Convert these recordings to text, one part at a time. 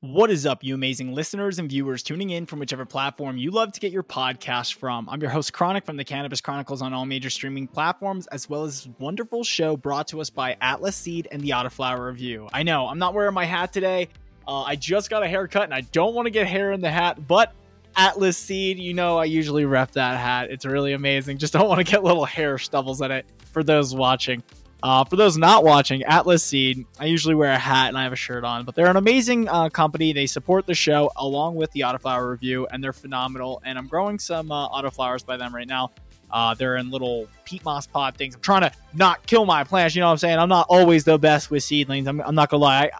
What is up, you amazing listeners and viewers tuning in from whichever platform you love to get your podcast from? I'm your host, Kronic from the Cannabis Kronicles on all major streaming platforms, as well as this wonderful show brought to us by Atlas Seed and the Autoflower Review. I know I'm not wearing my hat today. Uh, I just got a haircut and I don't want to get hair in the hat, but Atlas Seed, you know, I usually rep that hat. It's really amazing. Just don't want to get little hair stubbles in it for those watching. Uh, for those not watching, Atlas Seed, I usually wear a hat and I have a shirt on, but they're an amazing uh, company. They support the show along with the Autoflower Review, and they're phenomenal. And I'm growing some uh, autoflowers by them right now. Uh, they're in little peat moss pot things. I'm trying to not kill my plants. You know what I'm saying? I'm not always the best with seedlings. I'm, I'm not gonna lie. I,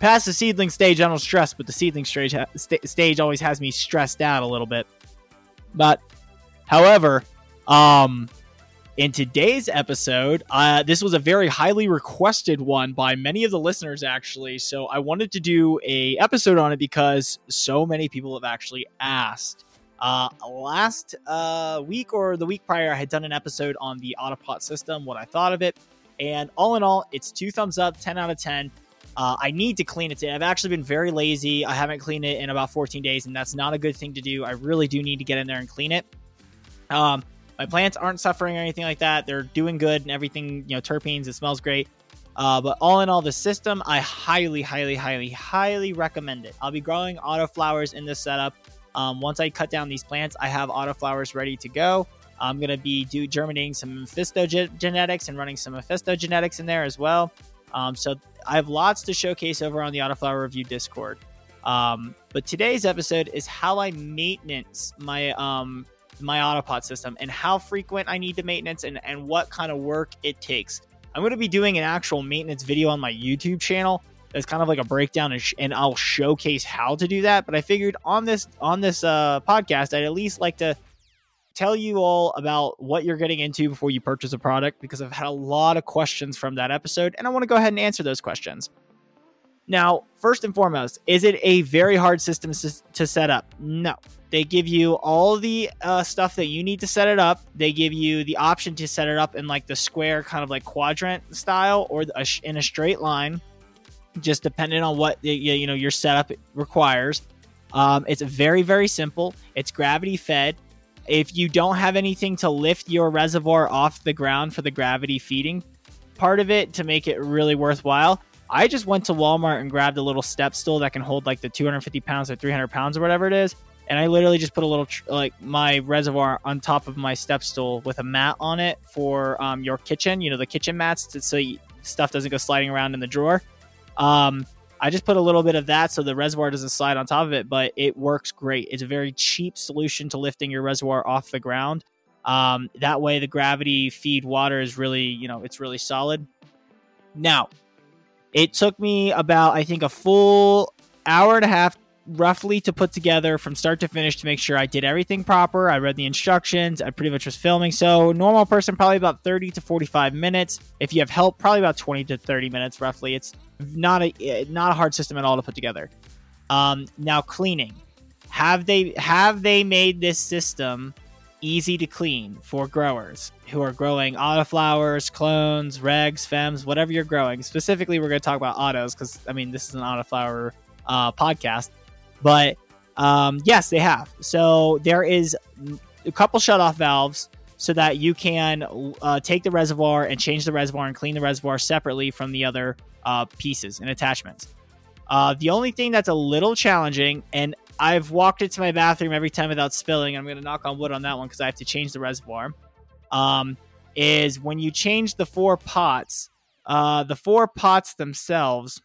past the seedling stage, I don't stress, but the seedling stage st- stage always has me stressed out a little bit. But, however, um, in today's episode, uh, this was a very highly requested one by many of the listeners, actually. So I wanted to do a episode on it because so many people have actually asked. Uh, last uh, week or the week prior, I had done an episode on the Autopot system, what I thought of it, and all in all, it's two thumbs up, ten out of ten. Uh, I need to clean it today. I've actually been very lazy. I haven't cleaned it in about 14 days, and that's not a good thing to do. I really do need to get in there and clean it. Um, my plants aren't suffering or anything like that. They're doing good and everything, you know, terpenes, it smells great. Uh, but all in all, the system, I highly, highly, highly, highly recommend it. I'll be growing autoflowers in this setup. Um, once I cut down these plants, I have autoflowers ready to go. I'm going to be do germinating some Mephisto ge- genetics and running some Mephisto genetics in there as well. Um, so I have lots to showcase over on the Autoflower Review Discord. Um, but today's episode is how I maintenance my um, my autopot system and how frequent I need to maintenance and, and what kind of work it takes. I'm going to be doing an actual maintenance video on my YouTube channel. That's kind of like a breakdown, and, sh- and I'll showcase how to do that. But I figured on this on this uh, podcast, I'd at least like to tell you all about what you're getting into before you purchase a product because I've had a lot of questions from that episode, and I want to go ahead and answer those questions. Now, first and foremost, is it a very hard system to set up? No. They give you all the uh, stuff that you need to set it up. They give you the option to set it up in like the square, kind of like quadrant style, or in a straight line, just depending on what you know your setup requires. Um, it's very very simple. It's gravity fed. If you don't have anything to lift your reservoir off the ground for the gravity feeding part of it to make it really worthwhile, I just went to Walmart and grabbed a little step stool that can hold like the 250 pounds or 300 pounds or whatever it is, and I literally just put a little tr- like my reservoir on top of my step stool with a mat on it for um, your kitchen. You know the kitchen mats, to, so you, stuff doesn't go sliding around in the drawer. Um, I just put a little bit of that so the reservoir doesn't slide on top of it, but it works great. It's a very cheap solution to lifting your reservoir off the ground. Um, that way, the gravity feed water is really, you know, it's really solid. Now, it took me about, I think, a full hour and a half roughly to put together from start to finish to make sure I did everything proper. I read the instructions. I pretty much was filming. So normal person probably about 30 to 45 minutes. If you have help, probably about 20 to 30 minutes roughly. It's not a not a hard system at all to put together. Um, now cleaning. Have they have they made this system easy to clean for growers who are growing autoflowers, clones, regs, fems, whatever you're growing? Specifically, we're going to talk about autos because I mean this is an autoflower uh, podcast. But um, yes, they have. So there is a couple shut-off valves so that you can uh, take the reservoir and change the reservoir and clean the reservoir separately from the other uh, pieces and attachments. Uh, the only thing that's a little challenging, and I've walked into my bathroom every time without spilling. I'm going to knock on wood on that one because I have to change the reservoir. Um, is when you change the four pots, uh, the four pots themselves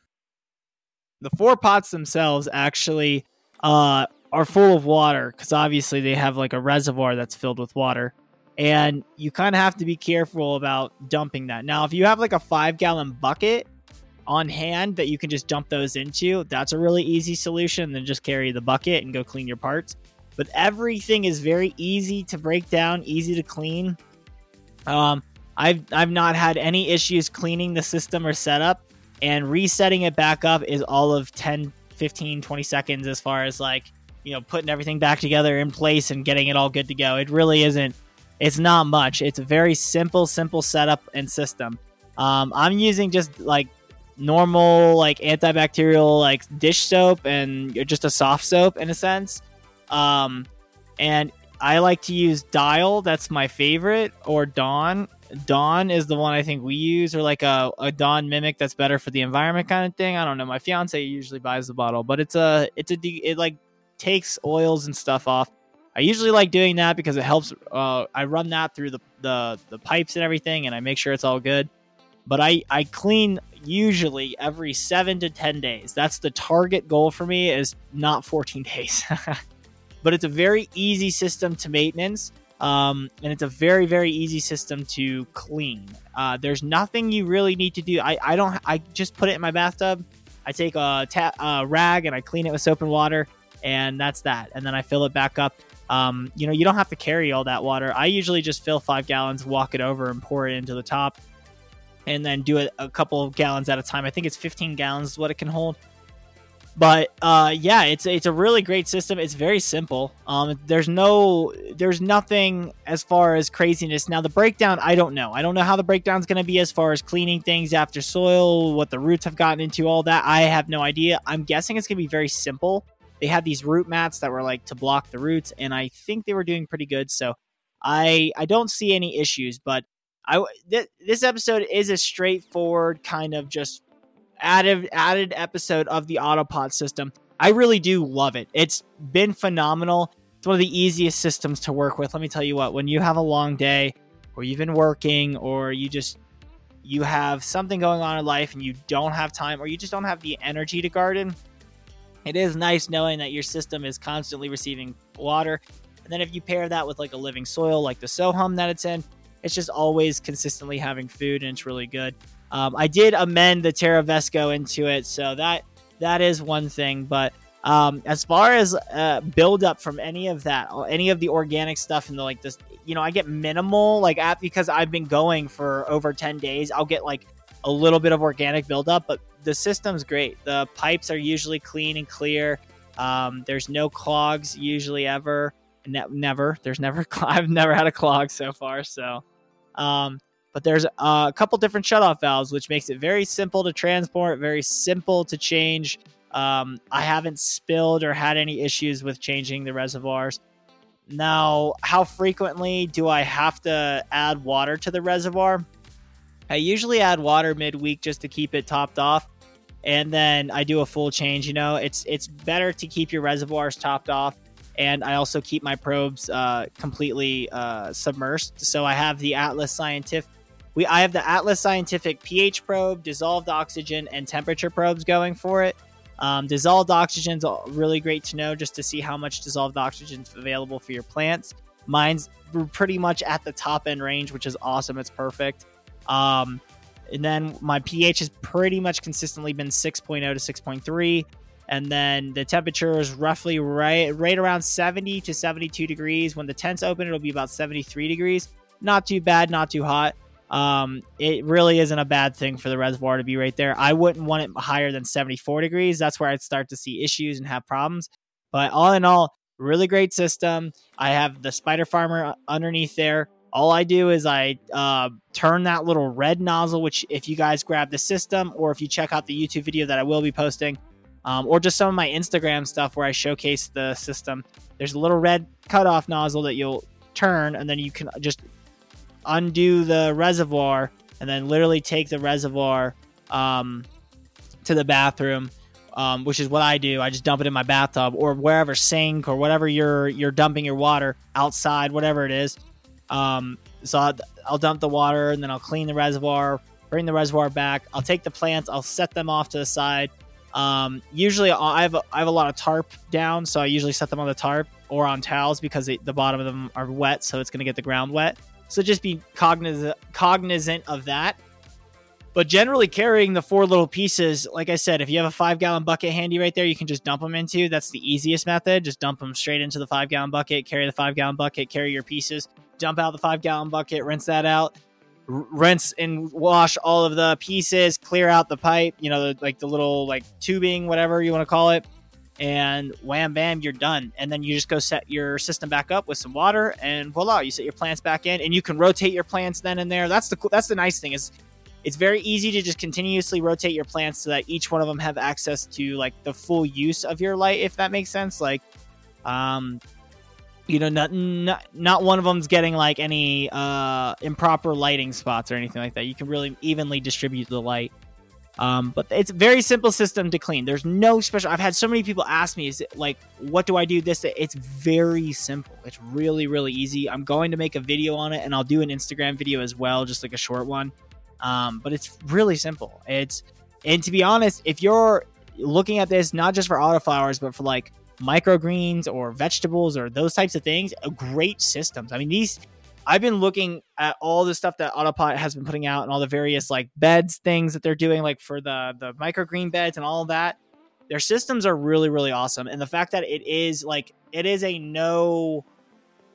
the four pots themselves actually uh, are full of water because obviously they have like a reservoir that's filled with water. And you kind of have to be careful about dumping that. Now, if you have like a five gallon bucket on hand that you can just dump those into, that's a really easy solution. Then just carry the bucket and go clean your parts. But everything is very easy to break down, easy to clean. Um, I've I've not had any issues cleaning the system or setup and resetting it back up is all of 10 15 20 seconds as far as like you know putting everything back together in place and getting it all good to go it really isn't it's not much it's a very simple simple setup and system um, i'm using just like normal like antibacterial like dish soap and just a soft soap in a sense. Um, and I like to use Dial. That's my favorite, or Dawn. Dawn is the one I think we use, or like a, a Dawn mimic that's better for the environment kind of thing. I don't know. My fiance usually buys the bottle, but it's a it's a it like takes oils and stuff off. I usually like doing that because it helps. Uh, I run that through the, the the pipes and everything, and I make sure it's all good. But I I clean usually every seven to ten days. That's the target goal for me. Is not fourteen days. but it's a very easy system to maintenance. Um, and it's a very very easy system to clean. Uh, there's nothing you really need to do. I, I don't. I just put it in my bathtub. I take a ta- uh, rag and I clean it with soap and water, and that's that. And then I fill it back up. Um, you know, you don't have to carry all that water. I usually just fill five gallons, walk it over, and pour it into the top, and then do it a couple of gallons at a time. I think it's 15 gallons is what it can hold. But uh, yeah, it's it's a really great system. It's very simple. Um, there's no there's nothing as far as craziness. Now the breakdown, I don't know. I don't know how the breakdown's going to be as far as cleaning things after soil, what the roots have gotten into, all that. I have no idea. I'm guessing it's going to be very simple. They had these root mats that were like to block the roots, and I think they were doing pretty good. So I I don't see any issues. But I th- this episode is a straightforward kind of just added added episode of the Autopot system. I really do love it. It's been phenomenal. It's one of the easiest systems to work with. Let me tell you what, when you have a long day or you've been working or you just you have something going on in life and you don't have time or you just don't have the energy to garden, it is nice knowing that your system is constantly receiving water. And then if you pair that with like a living soil like the Sohum that it's in, it's just always consistently having food and it's really good. Um, I did amend the Terra Vesco into it, so that that is one thing. But um, as far as uh, build up from any of that, uh, any of the organic stuff and the like this, you know, I get minimal like at because I've been going for over ten days. I'll get like a little bit of organic buildup, but the system's great. The pipes are usually clean and clear. Um, there's no clogs usually ever. Ne- never. There's never. I've never had a clog so far. So, um, but there's a couple different shutoff valves, which makes it very simple to transport, very simple to change. Um, I haven't spilled or had any issues with changing the reservoirs. Now, how frequently do I have to add water to the reservoir? I usually add water midweek just to keep it topped off, and then I do a full change. You know, it's it's better to keep your reservoirs topped off, and I also keep my probes uh, completely uh, submersed. So I have the Atlas Scientific we I have the Atlas Scientific pH probe, dissolved oxygen, and temperature probes going for it. Um, dissolved oxygen is really great to know just to see how much dissolved oxygen is available for your plants. Mine's pretty much at the top end range, which is awesome. It's perfect. Um, and then my pH has pretty much consistently been 6.0 to 6.3 and then the temperature is roughly right right around 70 to 72 degrees when the tent's open it'll be about 73 degrees not too bad not too hot um, it really isn't a bad thing for the reservoir to be right there. I wouldn't want it higher than 74 degrees. That's where I'd start to see issues and have problems. But all in all, really great system. I have the Spider Farmer underneath there. All I do is I uh, turn that little red nozzle, which if you guys grab the system or if you check out the YouTube video that I will be posting, um, or just some of my Instagram stuff where I showcase the system, there's a little red cutoff nozzle that you'll turn and then you can just undo the reservoir, and then literally take the reservoir um, to the bathroom, um, which is what I do. I just dump it in my bathtub or wherever sink or whatever you're you're dumping your water outside, whatever it is. Um, so I'll, I'll dump the water and then I'll clean the reservoir, bring the reservoir back. I'll take the plants, I'll set them off to the side. Um, usually I have a, I have a lot of tarp down, so I usually set them on the tarp or on towels because the bottom of them are wet, so it's going to get the ground wet. So just be cognizant cognizant of that. But generally carrying the four little pieces, like I said, if you have a five gallon bucket handy right there, you can just dump them into. That's the easiest method. Just dump them straight into the five gallon bucket, carry the five gallon bucket, carry your pieces, dump out the five gallon bucket, rinse that out, rinse and wash all of the pieces, clear out the pipe, you know, the, like the little like tubing, whatever you want to call it and wham bam you're done. And then you just go set your system back up with some water and voila you set your plants back in and you can rotate your plants then and there. That's the that's the nice thing is it's very easy to just continuously rotate your plants so that each one of them have access to like the full use of your light if that makes sense. Like um you know not not, not one of them's getting like any uh improper lighting spots or anything like that you can really evenly distribute the light um, but it's a very simple system to clean. There's no special. I've had so many people ask me, "Is it like what do I do?" This it's very simple. It's really really easy. I'm going to make a video on it, and I'll do an Instagram video as well, just like a short one. Um, but it's really simple. It's and to be honest, if you're looking at this not just for autoflowers, but for like microgreens or vegetables or those types of things, uh, great systems. I mean these I've been looking at all the stuff that Autopot has been putting out and all the various like beds things that they're doing, like for the the microgreen beds and all that. Their systems are really really awesome, and the fact that it is like it is a no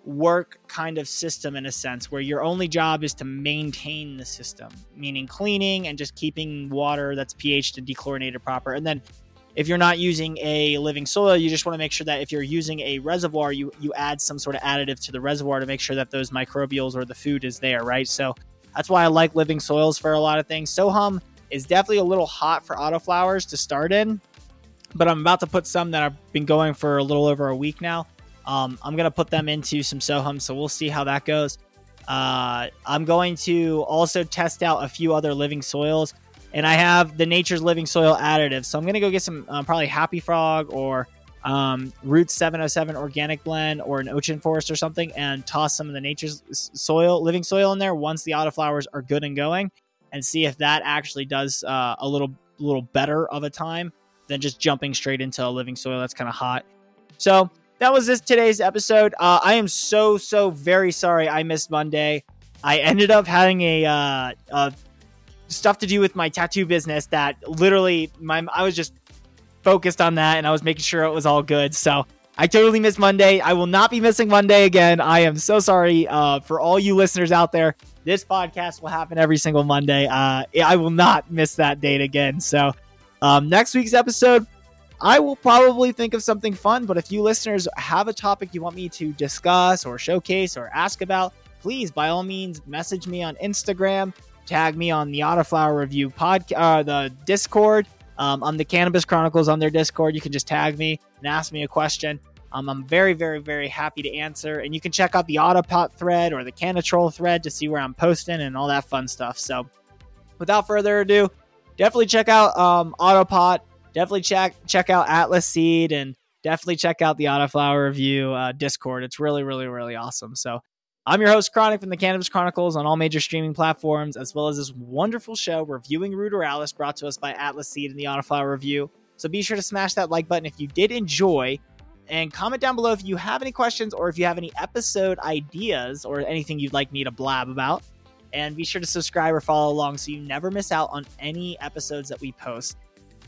work kind of system in a sense where your only job is to maintain the system meaning cleaning and just keeping water that's pH and dechlorinated proper and then if you're not using a living soil, you just want to make sure that if you're using a reservoir, you you add some sort of additive to the reservoir to make sure that those microbials or the food is there, right? So that's why I like living soils for a lot of things. Sohum is definitely a little hot for autoflowers to start in, but I'm about to put some that I've been going for a little over a week now. Um, I'm gonna put them into some Sohum, so we'll see how that goes. Uh, I'm going to also test out a few other living soils and I have the Nature's Living Soil additive. So I'm gonna go get some um, probably Happy Frog or um, Root 707 organic blend or an Ocean Forest or something, and toss some of the Nature's Soil Living Soil in there once the autoflowers are good and going, and see if that actually does uh, a little little better of a time than just jumping straight into a living soil that's kind of hot. So that was this today's episode. Uh, I am so so very sorry I missed Monday. I ended up having a, uh, a stuff to do with my tattoo business that literally my I was just focused on that and I was making sure it was all good. So I totally missed Monday. I will not be missing Monday again. I am so sorry uh, for all you listeners out there. This podcast will happen every single Monday. Uh, I will not miss that date again. So um, next week's episode, I will probably think of something fun. But if you listeners have a topic you want me to discuss or showcase or ask about, please by all means message me on Instagram tag me on the Autoflower Review podcast, uh, the Discord. Um, I'm the Cannabis Kronicles on their Discord. You can just tag me and ask me a question. Um, I'm very, very, very happy to answer. And you can check out the Autopot thread or the Canatrol thread to see where I'm posting and all that fun stuff. So, without further ado, definitely check out um, Autopot. Definitely check check out Atlas Seed and definitely check out the Autoflower Review uh, Discord. It's really, really, really awesome. So, I'm your host, Kronic from the Cannabis Kronicles on all major streaming platforms, as well as this wonderful show, Reviewing Ruderalis, brought to us by Atlas Seed and the Autoflower Review. So be sure to smash that like button if you did enjoy, and comment down below if you have any questions or if you have any episode ideas or anything you'd like me to blab about. And be sure to subscribe or follow along so you never miss out on any episodes that we post.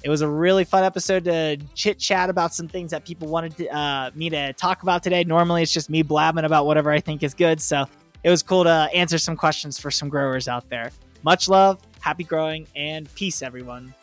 It was a really fun episode to chit chat about some things that people wanted to, uh, me to talk about today. Normally, it's just me blabbing about whatever I think is good. So it was cool to answer some questions for some growers out there. Much love, happy growing, and peace, everyone.